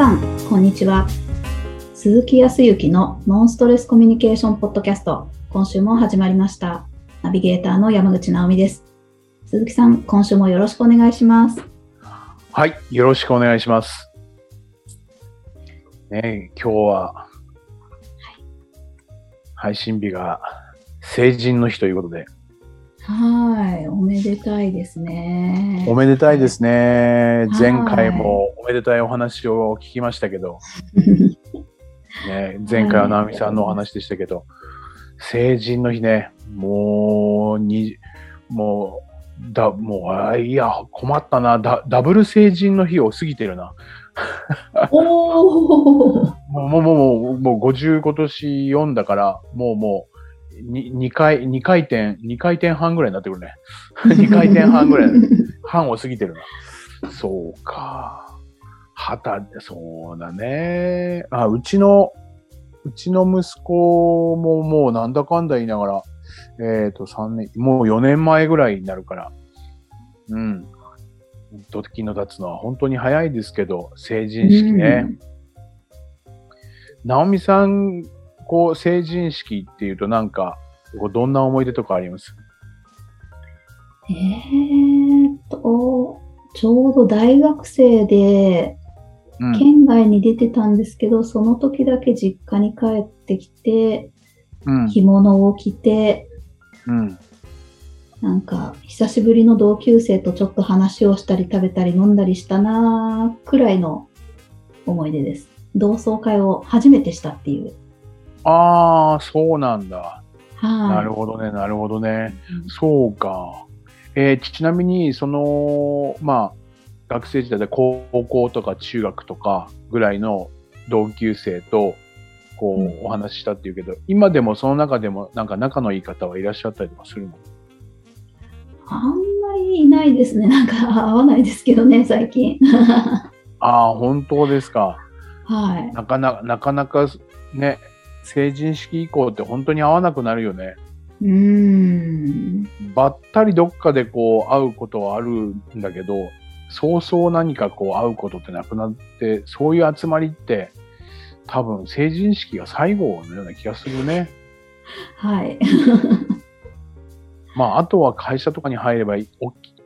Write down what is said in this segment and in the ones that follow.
さん、こんにちは。鈴木康之のノンストレスコミュニケーションポッドキャスト、今週も始まりました。ナビゲーターの山口直美です。鈴木さん、今週もよろしくお願いします。はい、よろしくお願いします。ねえ、今日は、配信日が成人の日ということで、はい、おめでたいですね。おめでたいですね。はい前回もおめでたいお話を聞きましたけど、ね、前回は直美さんのお話でしたけど、成人の日ね、もう、に、もう、だ、もう、あいや、困ったな。ダダブル成人の日を過ぎてるな。おーもう、もう、もう、もう50今年4だから、もうもう、に2回、2回転、2回転半ぐらいになってくるね。2回転半ぐらい、半を過ぎてるな。そうか。はた、そうだね。あ、うちの、うちの息子ももうなんだかんだ言いながら、えっ、と、3年、もう4年前ぐらいになるから、うん。時の経つのは本当に早いですけど、成人式ね。直美さん、こう、成人式っていうとなんか、こうどんな思い出とかあります？えーっと、ちょうど大学生で、うん。県外に出てたんですけど、その時だけ実家に帰ってきて、うん。着物を着て、うん。なんか久しぶりの同級生とちょっと話をしたり食べたり飲んだりしたなーくらいの思い出です。同窓会を初めてしたっていう。ああ、そうなんだ。はい。なるほどね、なるほどね。そうか。えーちなみに、その、まあ、学生時代で高校とか中学とかぐらいの同級生と、こうんう、お話ししたっていうけど、今でもその中でもなんか仲のいい方はいらっしゃったりとかするの？あんまりいないですね。なんか合わないですけどね、最近。ああ、本当ですか。はい。なかなか、なかなかね、成人式以降って本当に会わなくなるよね。うーん。ばったりどっかでこう会うことはあるんだけど、そうそう何かこう会うことってなくなって、そういう集まりって多分成人式が最後のような気がするね。はい。まあ、あとは会社とかに入れば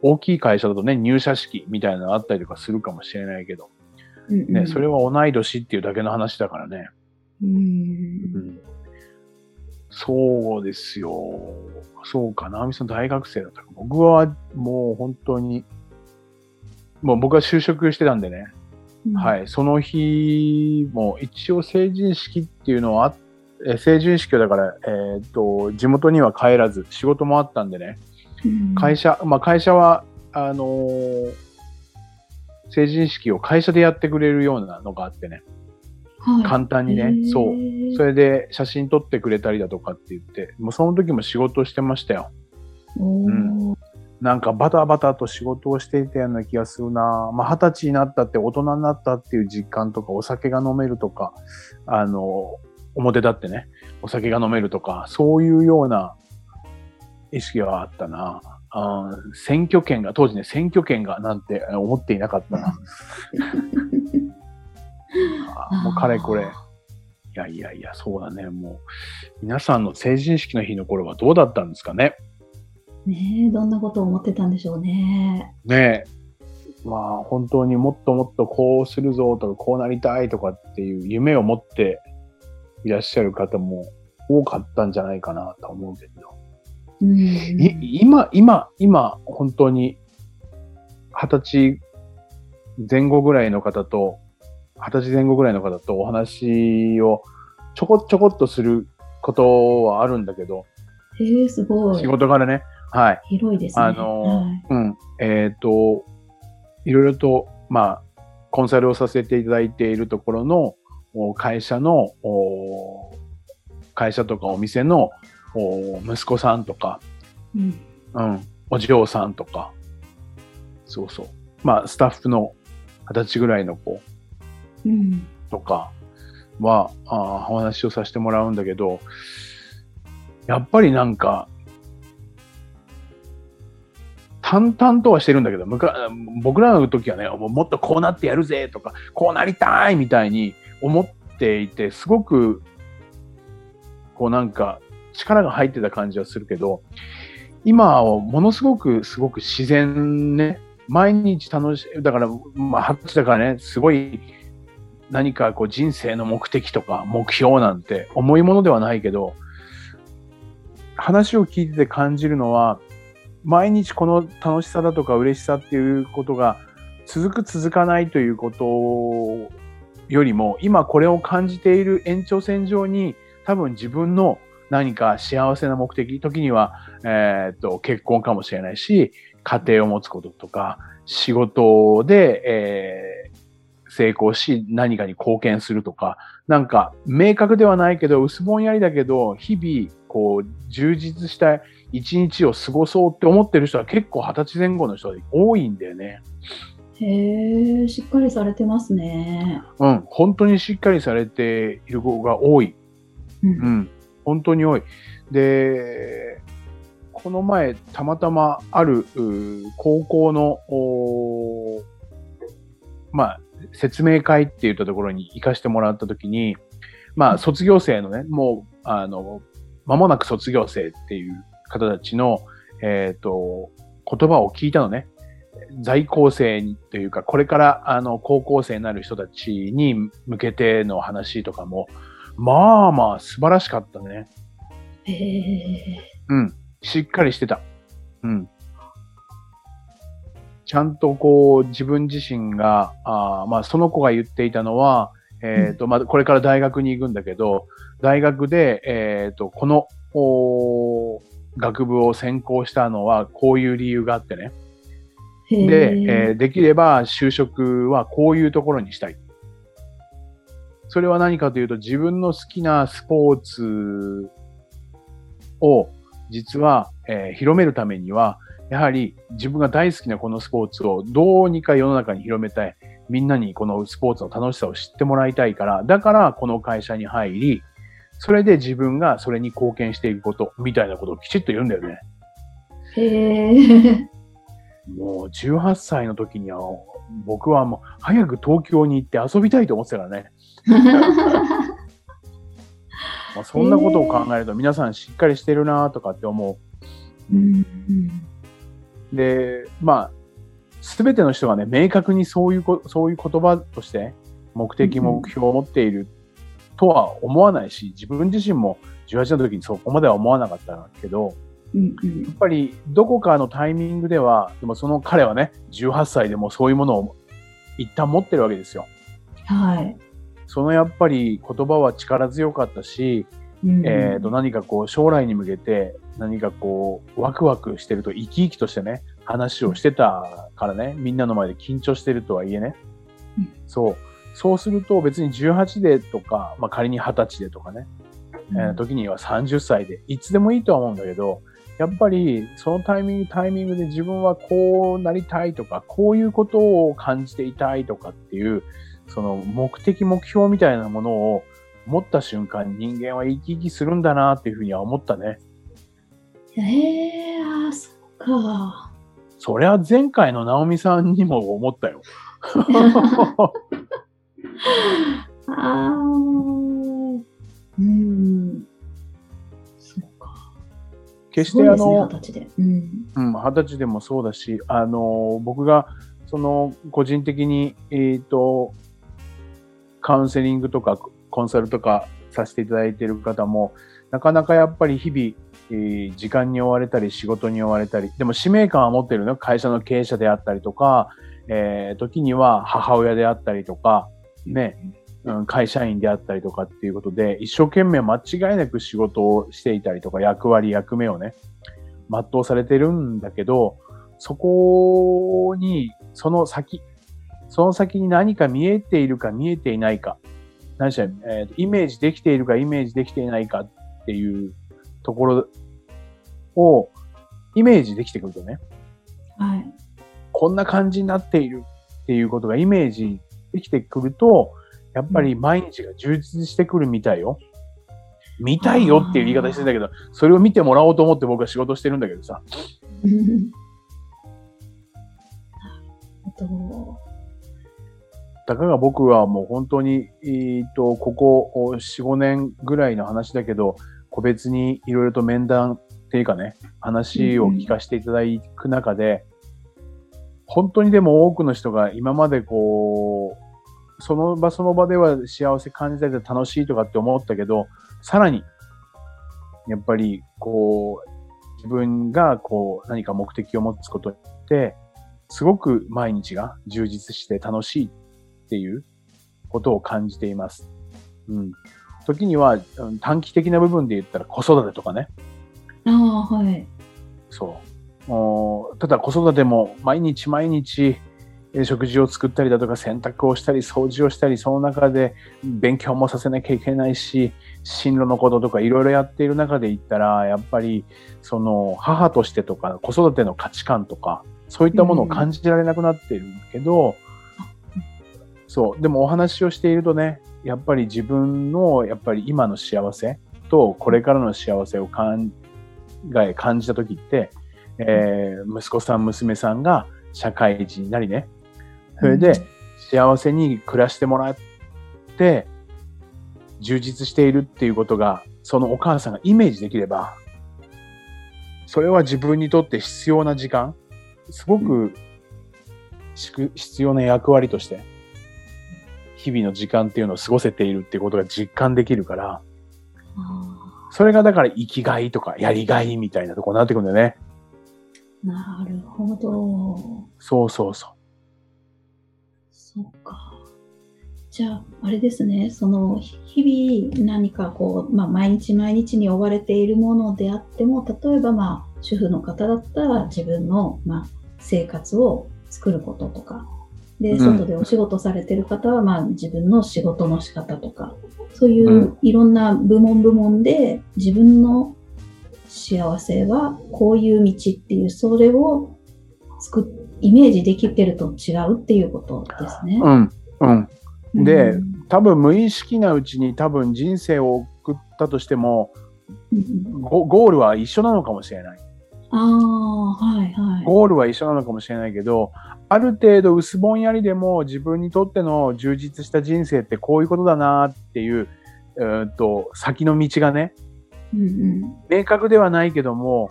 大きい会社だとね、入社式みたいなのあったりとかするかもしれないけど、うんうんね、それは同い年っていうだけの話だからね。うんんそうですよ。そうか、直美さん大学生だったか。僕はもう本当に、もう僕は就職してたんでね。はいい。その日も一応成人式っていうのはあ、え成人式はだから、えーっと、地元には帰らず、仕事もあったんでね。うん会社、まあ会社は、あのー成人式を会社でやってくれるようなのがあってね。はい簡単にね。そう。それ、れで写真撮ってくれたりだとかって言って、もうその時も仕事してましたよ。おーなんかバタバタと仕事をしていたような気がするなまあ二十歳になったって大人になったっていう実感とか、お酒が飲めるとか、あの、表だってね、お酒が飲めるとか、そういうような意識はあったなあー選挙権が、当時ね、選挙権がなんて思っていなかったな。もうかれこれ。いやいやいや、そうだね。もう、皆さんの成人式の日の頃はどうだったんですかね？ねえ、どんなことを思ってたんでしょうね。ねえ。まあ、本当にもっともっとこうするぞとか、こうなりたいとかっていう夢を持っていらっしゃる方も多かったんじゃないかなと思うけど。うん。い今、今、今、本当に、二十歳前後ぐらいの方と、二十歳前後ぐらいの方とお話をちょこちょこっとすることはあるんだけど、へえ、すごい仕。事からね、はい。広いですね。あの、はいうん、えっ、と、いろいろと、まあ、コンサルをさせていただいているところのお会社の、お会社とかお店のお息子さんとか、うんうん、お嬢さんとか、そうそう。まあ、スタッフの二十歳ぐらいの子うんとかは、あお話をさせてもらうんだけど、やっぱりなんか、淡々とはしてるんだけど、僕らの時はね、もっとこうなってやるぜとか、こうなりたいみたいに思っていて、すごく、こうなんか力が入ってた感じはするけど、今はものすごく、すごく自然ね、毎日楽しい、だから、まあ、二十歳だからね、すごい何かこう人生の目的とか目標なんて重いものではないけど、話を聞いてて感じるのは、毎日この楽しさだとか嬉しさっていうことが続く続かないということよりも、今これを感じている延長線上に多分自分の何か幸せな目的、時には、えっと、結婚かもしれないし、家庭を持つこととか、仕事で、え、成功し何かに貢献するとか、なんか明確ではないけど、薄ぼんやりだけど、日々、こう、充実した一日を過ごそうって思ってる人は結構二十歳前後の人が多いんだよね。へえ、しっかりされてますね。うん、本当にしっかりされている子が多い。うん、うん、本当に多い。で、この前、たまたまある高校の、まあ、説明会って言ったところに行かしてもらったときに、まあ、卒業生のね、もう、あの、間もなく卒業生っていう方たちの、えっ、ー、と、言葉を聞いたのね。在校生にというか、これからあの高校生になる人たちに向けての話とかも、まあまあ素晴らしかったね。へえ。うん。しっかりしてた。うん。ちゃんとこう自分自身が、あまあその子が言っていたのは、えっ、ー、と、まあこれから大学に行くんだけど、大学で、えっ、ー、と、この、お学部を専攻したのはこういう理由があってね。で、えー、できれば就職はこういうところにしたい。それは何かというと自分の好きなスポーツを実は、えー、広めるためには、やはり自分が大好きなこのスポーツをどうにか世の中に広めたい。みんなにこのスポーツの楽しさを知ってもらいたいから、だからこの会社に入り、それで自分がそれに貢献していくこと、みたいなことをきちっと言うんだよね。へー。もう18歳の時には、僕はもう早く東京に行って遊びたいと思ってたからね。まあそんなことを考えると皆さんしっかりしてるなとかって思う。うん、で、まあ、すべての人がね、明確にそういうこ、そういう言葉として目的、目標を持っているとは思わないし、自分自身も18の時にそこまでは思わなかったけど、うんうん、やっぱりどこかのタイミングでは、でもその彼はね、18歳でもそういうものを一旦持ってるわけですよ。はい。そのやっぱり言葉は力強かったし、うん、えと何かこう将来に向けて何かこうワクワクしてると生き生きとしてね、話をしてたからね、みんなの前で緊張してるとはいえね。うん、そう。そうすると別に18でとか、まあ、仮に20歳でとかね、うん、えー、時には30歳で、いつでもいいとは思うんだけど、やっぱりそのタイミングタイミングで自分はこうなりたいとか、こういうことを感じていたいとかっていう、その目的目標みたいなものを持った瞬間に人間は生き生きするんだなっていうふうには思ったね。ええー、あそっか。そりゃ前回の直美さんにも思ったよ。ああ、うん。そうか。決してあの、二十歳で。うん。うん、二十歳でもそうだし、あの、僕が、その、個人的に、えっ、ー、と、カウンセリングとかコンサルとかさせていただいている方も、なかなかやっぱり日々、えー、時間に追われたり、仕事に追われたり、でも使命感は持ってるの？会社の経営者であったりとか、えー、時には母親であったりとか、ね、うん、会社員であったりとかっていうことで、一生懸命間違いなく仕事をしていたりとか、役割、役目をね、全うされてるんだけど、そこに、その先、その先に何か見えているか見えていないか、何しろ、えー、イメージできているかイメージできていないかっていうところをイメージできてくるとね、はい、こんな感じになっているっていうことがイメージできてくると、やっぱり毎日が充実してくるみたいよ。見たいよっていう言い方してんだけど、それを見てもらおうと思って僕は仕事してるんだけどさ。ど。たかが僕はもう本当に、えー、と、ここ4、5年ぐらいの話だけど、個別にいろいろと面談っていうかね、話を聞かせていただく中で、本当にでも多くの人が今までこう、その場その場では幸せ感じたり楽しいとかって思ったけど、さらに、やっぱりこう、自分がこう何か目的を持つことって、すごく毎日が充実して楽しいっていうことを感じています。うん。時には短期的な部分で言ったら子育てとかね。ああ、はい。そう。ただ子育ても毎日毎日食事を作ったりだとか洗濯をしたり掃除をしたりその中で勉強もさせなきゃいけないし進路のこととかいろいろやっている中で言ったらやっぱりその母としてとか子育ての価値観とかそういったものを感じられなくなっているんだけど、そう。でもお話をしているとね、やっぱり自分の、やっぱり今の幸せと、これからの幸せを考え、感じた時って、えー、息子さん、娘さんが社会人になりね、それで幸せに暮らしてもらって、充実しているっていうことが、そのお母さんがイメージできれば、それは自分にとって必要な時間、すごく必要な役割として日々の時間っていうのを過ごせているっていうことが実感できるから、それがだから生きがいとかやりがいみたいなとこになってくるんだよね。なるほど。そうそうそう。そっか。じゃあ、あれですね、その日々何かこう、まあ、毎日毎日に追われているものであっても、例えばまあ、主婦の方だったら自分の、まあ、生活を作ることとか、で、外でお仕事されてる方は、まあ、自分の仕事の仕方とか、そういういろんな部門部門で自分の幸せはこういう道っていう、それを作イメージできてると違うっていうことですね。うん。うん。で、うん、多分無意識なうちに多分人生を送ったとしても、ゴゴールは一緒なのかもしれない。ああ、はいはい。ゴールは一緒なのかもしれないけど、ある程度薄ぼんやりでも自分にとっての充実した人生ってこういうことだなっていう、えっと先の道がね、うんうん、明確ではないけども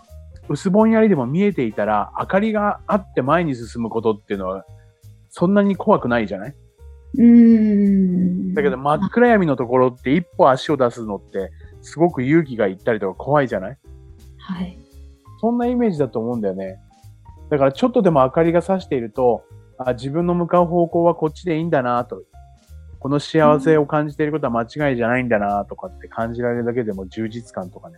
薄ぼんやりでも見えていたら明かりがあって前に進むことっていうのはそんなに怖くないじゃない？うんだけど真っ暗闇のところって一歩足を出すのってすごく勇気がいったりとか怖いじゃない？はい。そんなイメージだと思うんだよね。だからちょっとでも明かりがさしていると、あ自分の向かう方向はこっちでいいんだなと。この幸せを感じていることは間違いじゃないんだなとかって感じられるだけでも充実感とかね。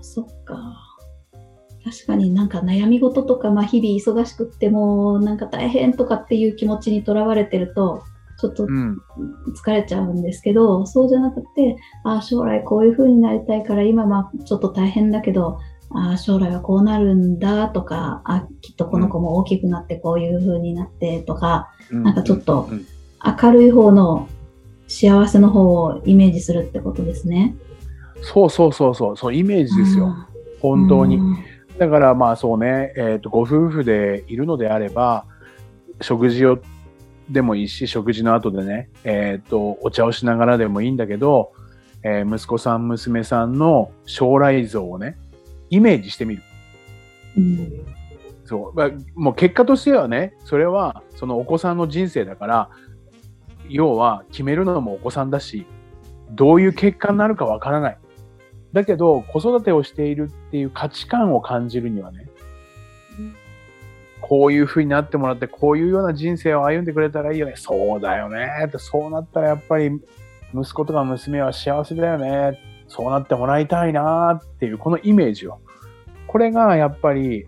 そっか。確かになんか悩み事とか、まあ、日々忙しくってもなんか大変とかっていう気持ちにとらわれてるとちょっと疲れちゃうんですけど、うん、そうじゃなくてあ将来こういう風になりたいから今まあちょっと大変だけどあ将来はこうなるんだとかあきっとこの子も大きくなってこういう風になってとか、うん、なんかちょっと明るい方の幸せの方をイメージするってことですね。そうそうそうそう。そうイメージですよ。本当に。だからまあそうね、えーと、ご夫婦でいるのであれば食事をでもいいし食事の後でね、えーとお茶をしながらでもいいんだけど、えー、息子さん娘さんの将来像をねイメージしてみる。うん、そう。まあ、もう結果としてはね、それはそのお子さんの人生だから、要は決めるのもお子さんだし、どういう結果になるかわからない。だけど、子育てをしているっていう価値観を感じるにはね、こういう風になってもらって、こういうような人生を歩んでくれたらいいよね。そうだよね。ってそうなったらやっぱり息子とか娘は幸せだよね。そうなってもらいたいなっていう、このイメージを。これがやっぱり、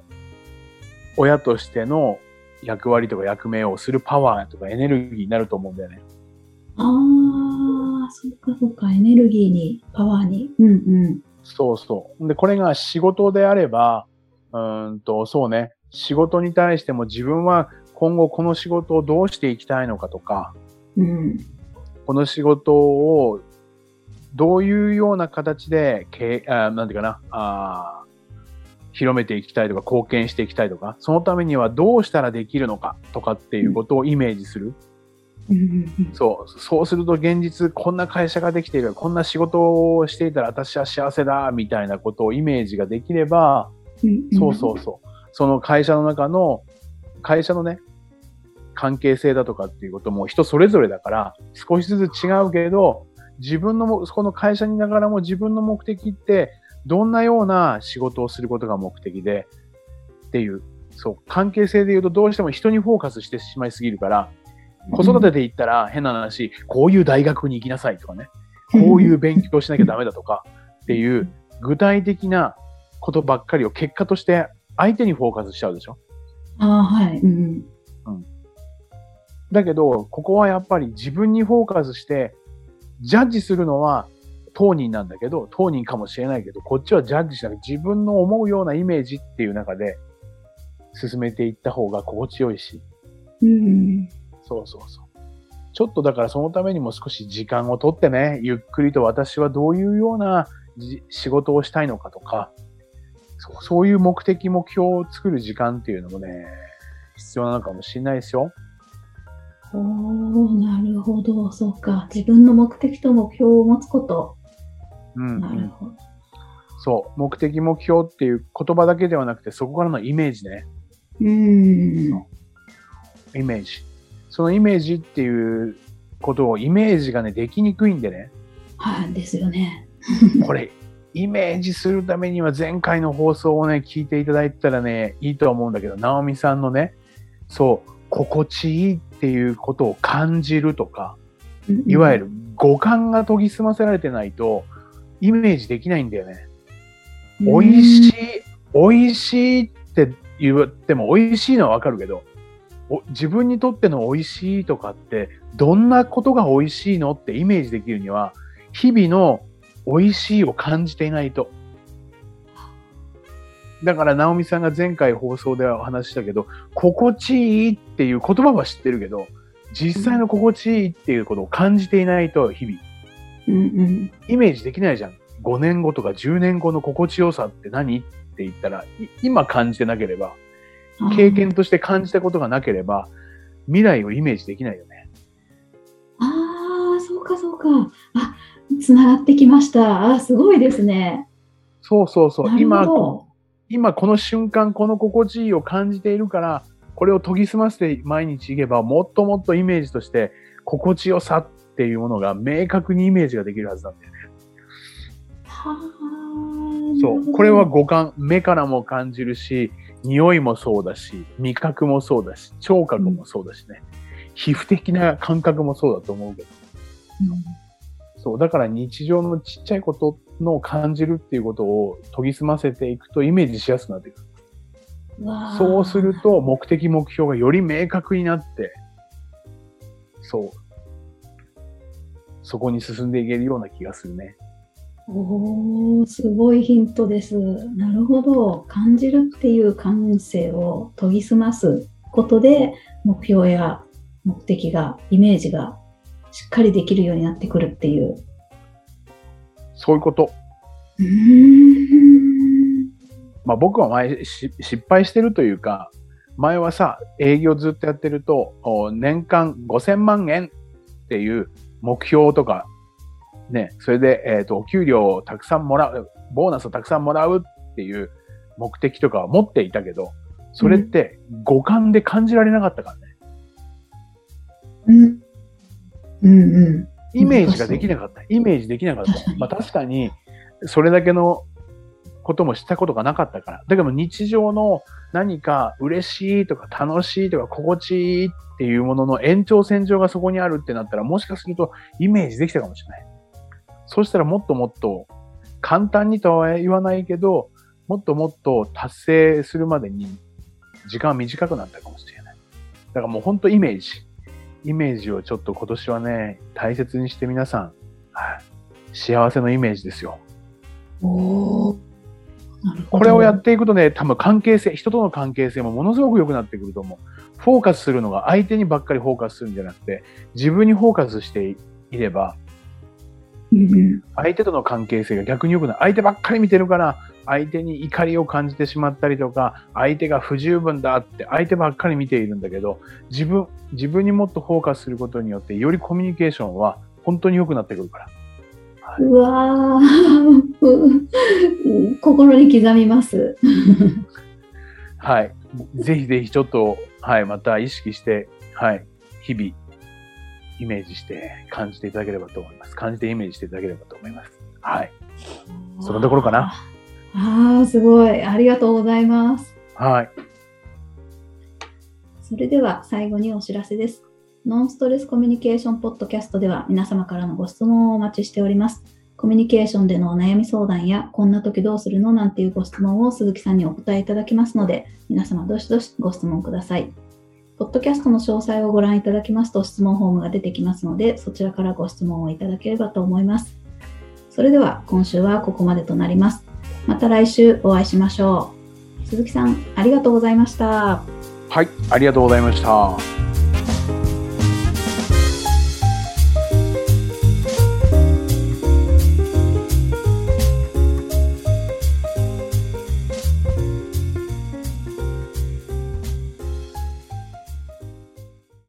親としての役割とか役目をするパワーとかエネルギーになると思うんだよね。ああ、そっかそっか、エネルギーに、パワーに。うんうん。そうそう。で、これが仕事であれば、うんと、そうね、仕事に対しても自分は今後この仕事をどうしていきたいのかとか、うん、この仕事をどういうような形で、けあなんていうかな、あ広めていきたいとか貢献していきたいとか、そのためにはどうしたらできるのかとかっていうことをイメージする。そう。そうすると現実、こんな会社ができている、こんな仕事をしていたら私は幸せだ、みたいなことをイメージができれば、そうそうそう。その会社の中の、会社のね、関係性だとかっていうことも人それぞれだから、少しずつ違うけど、自分のも、この会社にいながらも自分の目的って、どんなような仕事をすることが目的で、っていう、そう、関係性で言うとどうしても人にフォーカスしてしまいすぎるから、子育てで言ったら変な話、こういう大学に行きなさいとかね、こういう勉強しなきゃダメだとかっていう具体的なことばっかりを結果として相手にフォーカスしちゃうでしょああ、はい。うん。だけど、ここはやっぱり自分にフォーカスして、ジャッジするのは当人なんだけど、当人かもしれないけど、こっちはジャッジしなくて自分の思うようなイメージっていう中で進めていった方が心地よいし、うん。そうそうそう。ちょっとだからそのためにも少し時間をとってね、ゆっくりと私はどういうようなじ仕事をしたいのかとか、そうそういう目的、目標を作る時間っていうのもね、必要なのかもしれないですよ。おー、なるほど。そうか。自分の目的と目標を持つこと。うん、うん。なるほど。そう。目的、目標っていう言葉だけではなくて、そこからのイメージね。うん。イメージ。そのイメージっていうことを、イメージがね、できにくいんでね。はい。ですよね。これ、イメージするためには前回の放送をね、聞いていただいたらね、いいと思うんだけど、ナオミさんのね、そう、心地いいっていうことを感じるとか、いわゆる。る五感が研ぎ澄ませられてないと、イメージできないんだよね。美味しい、美味しいって言っても美味しいのはわかるけど、お自分にとっての美味しいとかって、どんなことが美味しいのってイメージできるには、日々の美味しいを感じていないと。だから、ナオミさんが前回放送ではお話ししたけど、心地いいっていう言葉は知ってるけど、実際の心地いいっていうことを感じていないと、日々。うんうん。イメージできないじゃん。5年後とか10年後の心地よさって何って言ったら、い今感じてなければ、経験として感じたことがなければ、未来をイメージできないよね。ああ、そうかそうか。あ、つながってきました。あ、すごいですね。そうそうそう。今。今この瞬間、この心地いいを感じているから、これを研ぎ澄ませて毎日いけば、もっともっとイメージとして、心地よさっていうものが明確にイメージができるはずなんだよね。はあ。そう。これは五感、目からも感じるし、匂いもそうだし、味覚もそうだし、聴覚もそうだしね。皮膚的な感覚もそうだと思うけど。そう。だから日常のちっちゃいことの感じるっていうことを研ぎ澄ませていくとイメージしやすくなってくる。うんわあそうすると目的目標がより明確になって、そう。そこに進んでいけるような気がするね。おーすごいヒントです。なるほど。感じるっていう感性を研ぎ澄ますことで、目標や目的が、イメージがしっかりできるようになってくるっていう。そういうこと。まあ僕は前し失敗してるというか、前はさ、営業ずっとやってると、お年間5000万円っていう目標とか、ね、それで、えっ、と、お給料をたくさんもらう、ボーナスをたくさんもらうっていう目的とかは持っていたけど、それって五感で感じられなかったからね。うん。うんうん。イメージができなかった。イメージできなかった確か。にまあ確かに、それだけのこともしたことがなかったから。だけど日常の何か嬉しいとか楽しいとか心地いいっていうものの延長線上がそこにあるってなったら、もしかするとイメージできたかもしれない。そうしたらもっともっと簡単にとは言わないけど、もっともっと達成するまでに時間は短くなったかもしれない。だからもう本当イメージ。イメージをちょっと今年はね、大切にして皆さん、はい、幸せのイメージですよ。これをやっていくとね、多分関係性、人との関係性もものすごく良くなってくると思う。フォーカスするのが相手にばっかりフォーカスするんじゃなくて、自分にフォーカスしていれば、相手との関係性が逆に良くなる。相手ばっかり見てるから、相手に怒りを感じてしまったりとか、相手が不十分だって相手ばっかり見ているんだけど、自分、自分にもっとフォーカスすることによって、よりコミュニケーションは本当に良くなってくるから。はい、うわー 心に刻みます。はい。ぜひぜひちょっと、はい、また意識して、はい、日々、イメージして感じていただければと思います。感じてイメージしていただければと思います。はい。そのところかな。ああ、すごい。ありがとうございます。はい。それでは最後にお知らせです。ノンストレスコミュニケーションポッドキャストでは皆様からのご質問をお待ちしております。コミュニケーションでのお悩み相談や、こんな時どうするのなんていうご質問を鈴木さんにお答えいただきますので、皆様どしどしご質問ください。ポッドキャストの詳細をご覧いただきますと質問フォームが出てきますので、そちらからご質問をいただければと思います。それでは今週はここまでとなります。また来週お会いしましょう。鈴木さん、ありがとうございました。はい、ありがとうございました。